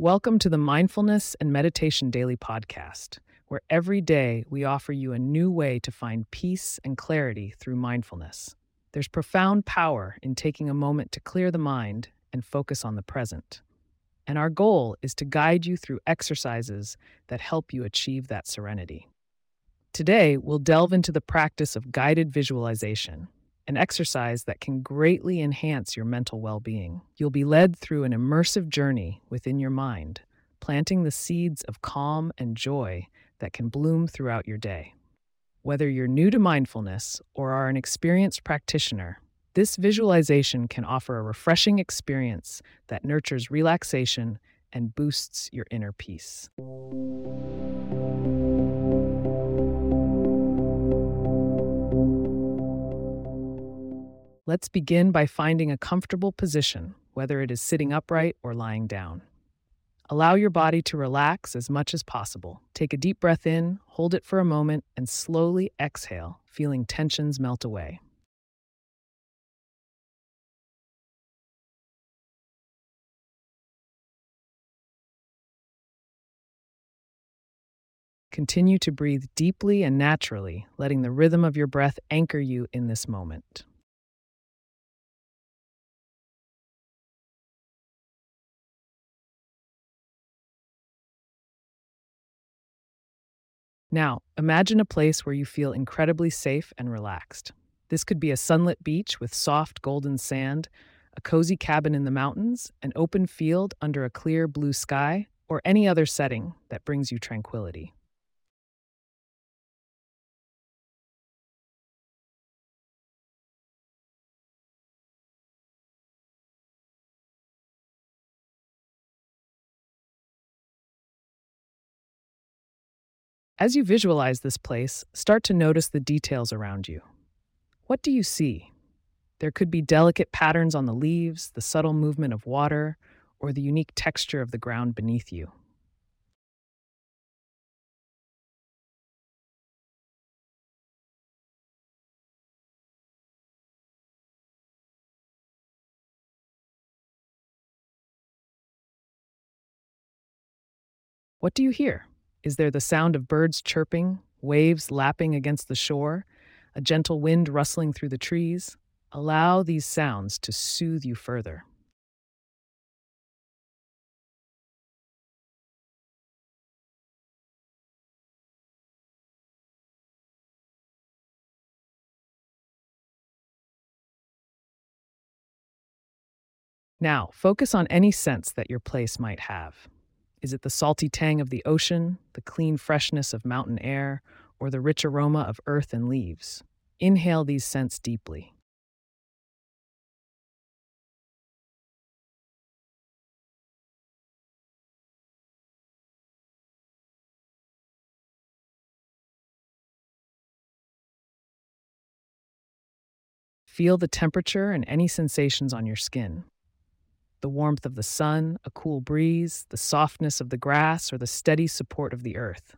Welcome to the Mindfulness and Meditation Daily Podcast, where every day we offer you a new way to find peace and clarity through mindfulness. There's profound power in taking a moment to clear the mind and focus on the present. And our goal is to guide you through exercises that help you achieve that serenity. Today, we'll delve into the practice of guided visualization, an exercise that can greatly enhance your mental well being. You'll be led through an immersive journey within your mind, planting the seeds of calm and joy that can bloom throughout your day. Whether you're new to mindfulness or are an experienced practitioner, this visualization can offer a refreshing experience that nurtures relaxation and boosts your inner peace. Let's begin by finding a comfortable position, whether it is sitting upright or lying down. Allow your body to relax as much as possible. Take a deep breath in, hold it for a moment, and slowly exhale, feeling tensions melt away. Continue to breathe deeply and naturally, letting the rhythm of your breath anchor you in this moment. Now, imagine a place where you feel incredibly safe and relaxed. This could be a sunlit beach with soft golden sand, a cozy cabin in the mountains, an open field under a clear blue sky, or any other setting that brings you tranquility. As you visualize this place, start to notice the details around you. What do you see? There could be delicate patterns on the leaves, the subtle movement of water, or the unique texture of the ground beneath you. What do you hear? Is there the sound of birds chirping, waves lapping against the shore, a gentle wind rustling through the trees? Allow these sounds to soothe you further. Now, focus on any scents that your place might have. Is it the salty tang of the ocean, the clean freshness of mountain air, or the rich aroma of earth and leaves? Inhale these scents deeply. Feel the temperature and any sensations on your skin the warmth of the sun, a cool breeze, the softness of the grass, or the steady support of the earth.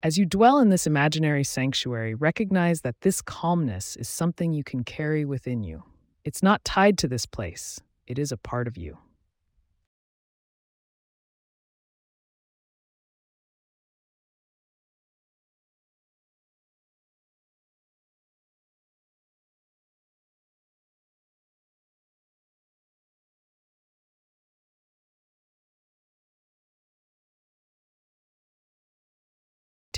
As you dwell in this imaginary sanctuary, recognize that this calmness is something you can carry within you. It's not tied to this place, it is a part of you.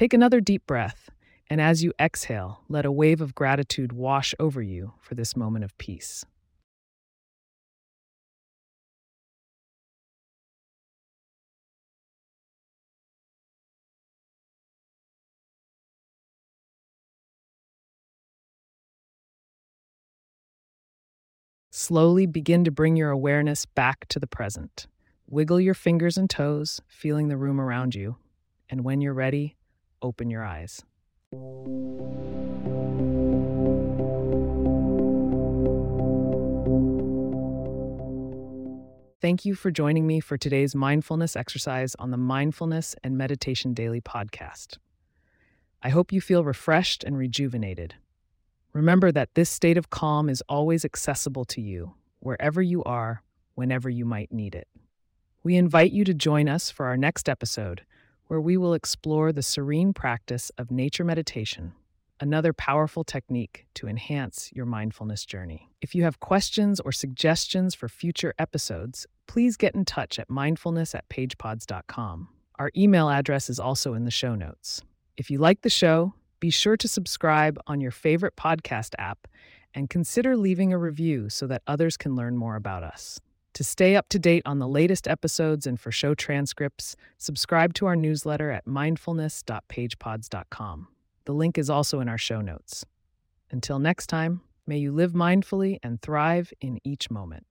Take another deep breath, and as you exhale, let a wave of gratitude wash over you for this moment of peace. Slowly begin to bring your awareness back to the present. Wiggle your fingers and toes, feeling the room around you. And when you're ready, open your eyes. Thank you for joining me for today's mindfulness exercise on the Mindfulness and Meditation Daily podcast. I hope you feel refreshed and rejuvenated. Remember that this state of calm is always accessible to you, wherever you are, whenever you might need it. We invite you to join us for our next episode, where we will explore the serene practice of nature meditation another powerful technique to enhance your mindfulness journey. If you have questions or suggestions for future episodes, please get in touch at mindfulness at pagepods.com. Our email address is also in the show notes. If you like the show, be sure to subscribe on your favorite podcast app and consider leaving a review so that others can learn more about us. To stay up to date on the latest episodes and for show transcripts, subscribe to our newsletter at mindfulness.pagepods.com. The link is also in our show notes. Until next time, may you live mindfully and thrive in each moment.